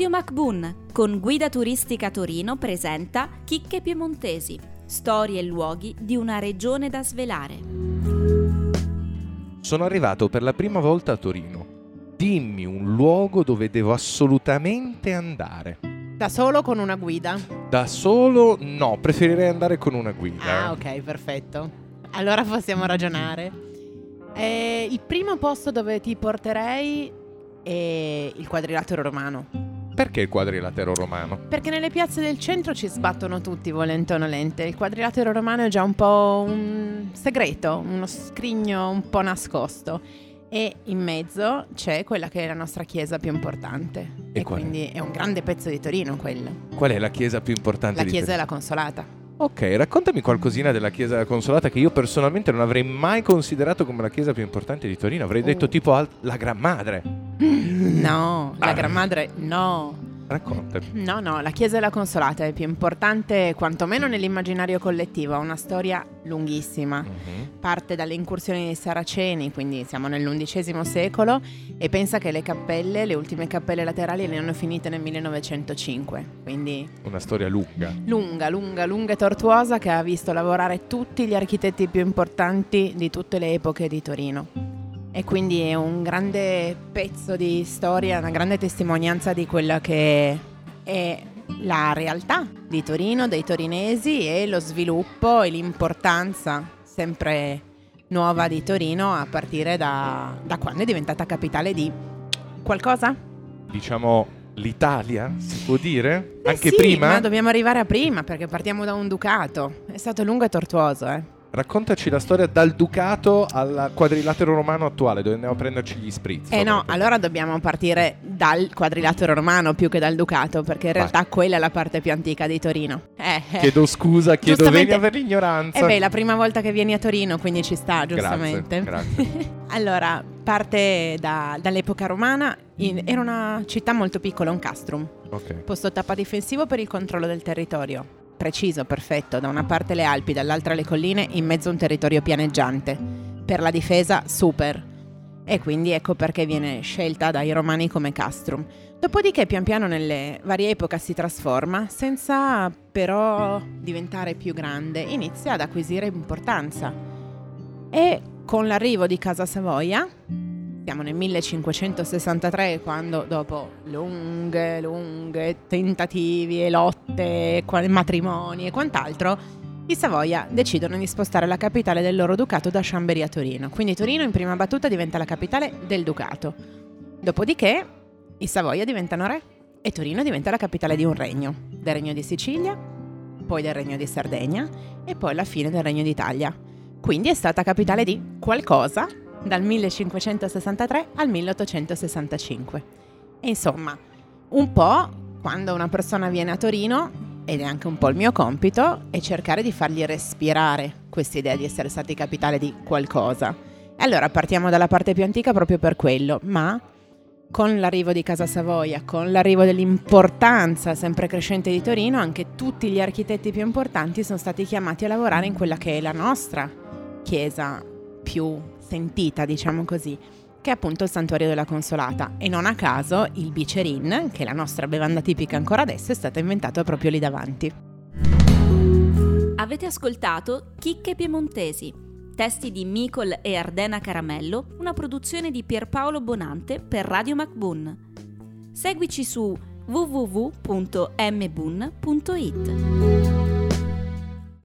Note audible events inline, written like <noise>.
Radio MacBoon con Guida Turistica Torino presenta Chicche Piemontesi, storie e luoghi di una regione da svelare. Sono arrivato per la prima volta a Torino. Dimmi un luogo dove devo assolutamente andare. Da solo o con una guida? Da solo no, preferirei andare con una guida. Ah, ok, perfetto. Allora possiamo ragionare. Eh, il primo posto dove ti porterei è il quadrilatero romano. Perché il quadrilatero romano? Perché nelle piazze del centro ci sbattono tutti, volente o nolente. Il quadrilatero romano è già un po' un segreto, uno scrigno un po' nascosto. E in mezzo c'è quella che è la nostra chiesa più importante. E E, qual è? quindi è un grande pezzo di Torino quello. Qual è la chiesa più importante La chiesa della Consolata. Ok, raccontami qualcosina della chiesa della Consolata che io personalmente non avrei mai considerato come la chiesa più importante di Torino. Avrei detto Oh. tipo al- la Gran Madre. No, la. Gran Madre no. Raccontami. No, no, la Chiesa della Consolata è più importante quantomeno nell'immaginario collettivo, ha una storia lunghissima. Mhm. Parte dalle incursioni dei Saraceni, quindi siamo nell'undicesimo secolo, e pensa che le cappelle, le ultime cappelle laterali le hanno finite nel 1905, quindi Una storia lunga. lunga, lunga, lunga e tortuosa che ha visto lavorare tutti gli architetti più importanti di tutte le epoche di Torino. E quindi è un grande pezzo di storia, una grande testimonianza di quella che è la realtà di Torino, dei torinesi e lo sviluppo e l'importanza sempre nuova di Torino a partire da, da quando è diventata capitale di qualcosa? Diciamo l'Italia, si può dire? Eh Anche sì, prima? Ma dobbiamo arrivare a prima perché partiamo da un ducato. È stato lungo e tortuoso, eh. Raccontaci la storia dal Ducato al quadrilatero romano attuale, dove andiamo a prenderci gli spritz. Eh no, allora dobbiamo partire dal quadrilatero romano più che dal ducato, perché in Vai. realtà quella è la parte più antica di Torino. Eh, eh. Chiedo scusa, chiedo venia per l'ignoranza. Eh beh, è la prima volta che vieni a Torino, quindi ci sta, giustamente. Grazie, grazie. <laughs> allora, parte da- dall'epoca romana, in- era una città molto piccola, un castrum. Ok. Posto tappa difensivo per il controllo del territorio. Preciso, perfetto. Da una parte le Alpi, dall'altra le colline, in mezzo un territorio pianeggiante. Per la difesa, super. E quindi ecco perché viene scelta dai romani come castrum. Dopodiché, pian piano, nelle varie epoche si trasforma, senza però diventare più grande. Inizia ad acquisire importanza. E con l'arrivo di Casa Savoia, siamo nel 1563 quando dopo lunghe, lunghe tentativi e lotte, matrimoni e quant'altro, i Savoia decidono di spostare la capitale del loro ducato da Chambéry a Torino. Quindi Torino in prima battuta diventa la capitale del ducato. Dopodiché i Savoia diventano re e Torino diventa la capitale di un regno, del regno di Sicilia, poi del regno di Sardegna e poi alla fine del regno d'Italia. Quindi è stata capitale di qualcosa dal 1563 al 1865. E insomma, un po' quando una persona viene a Torino, ed è anche un po' il mio compito, è cercare di fargli respirare questa idea di essere stati capitale di qualcosa. E allora partiamo dalla parte più antica proprio per quello, ma con l'arrivo di Casa Savoia, con l'arrivo dell'importanza sempre crescente di Torino, anche tutti gli architetti più importanti sono stati chiamati a lavorare in quella che è la nostra chiesa più sentita, diciamo così, che è appunto il Santuario della Consolata. E non a caso il bicerin, che è la nostra bevanda tipica ancora adesso, è stato inventato proprio lì davanti. Avete ascoltato Chicche Piemontesi, testi di Micol e Ardena Caramello, una produzione di Pierpaolo Bonante per Radio MacBoon. Seguici su www.mbun.it.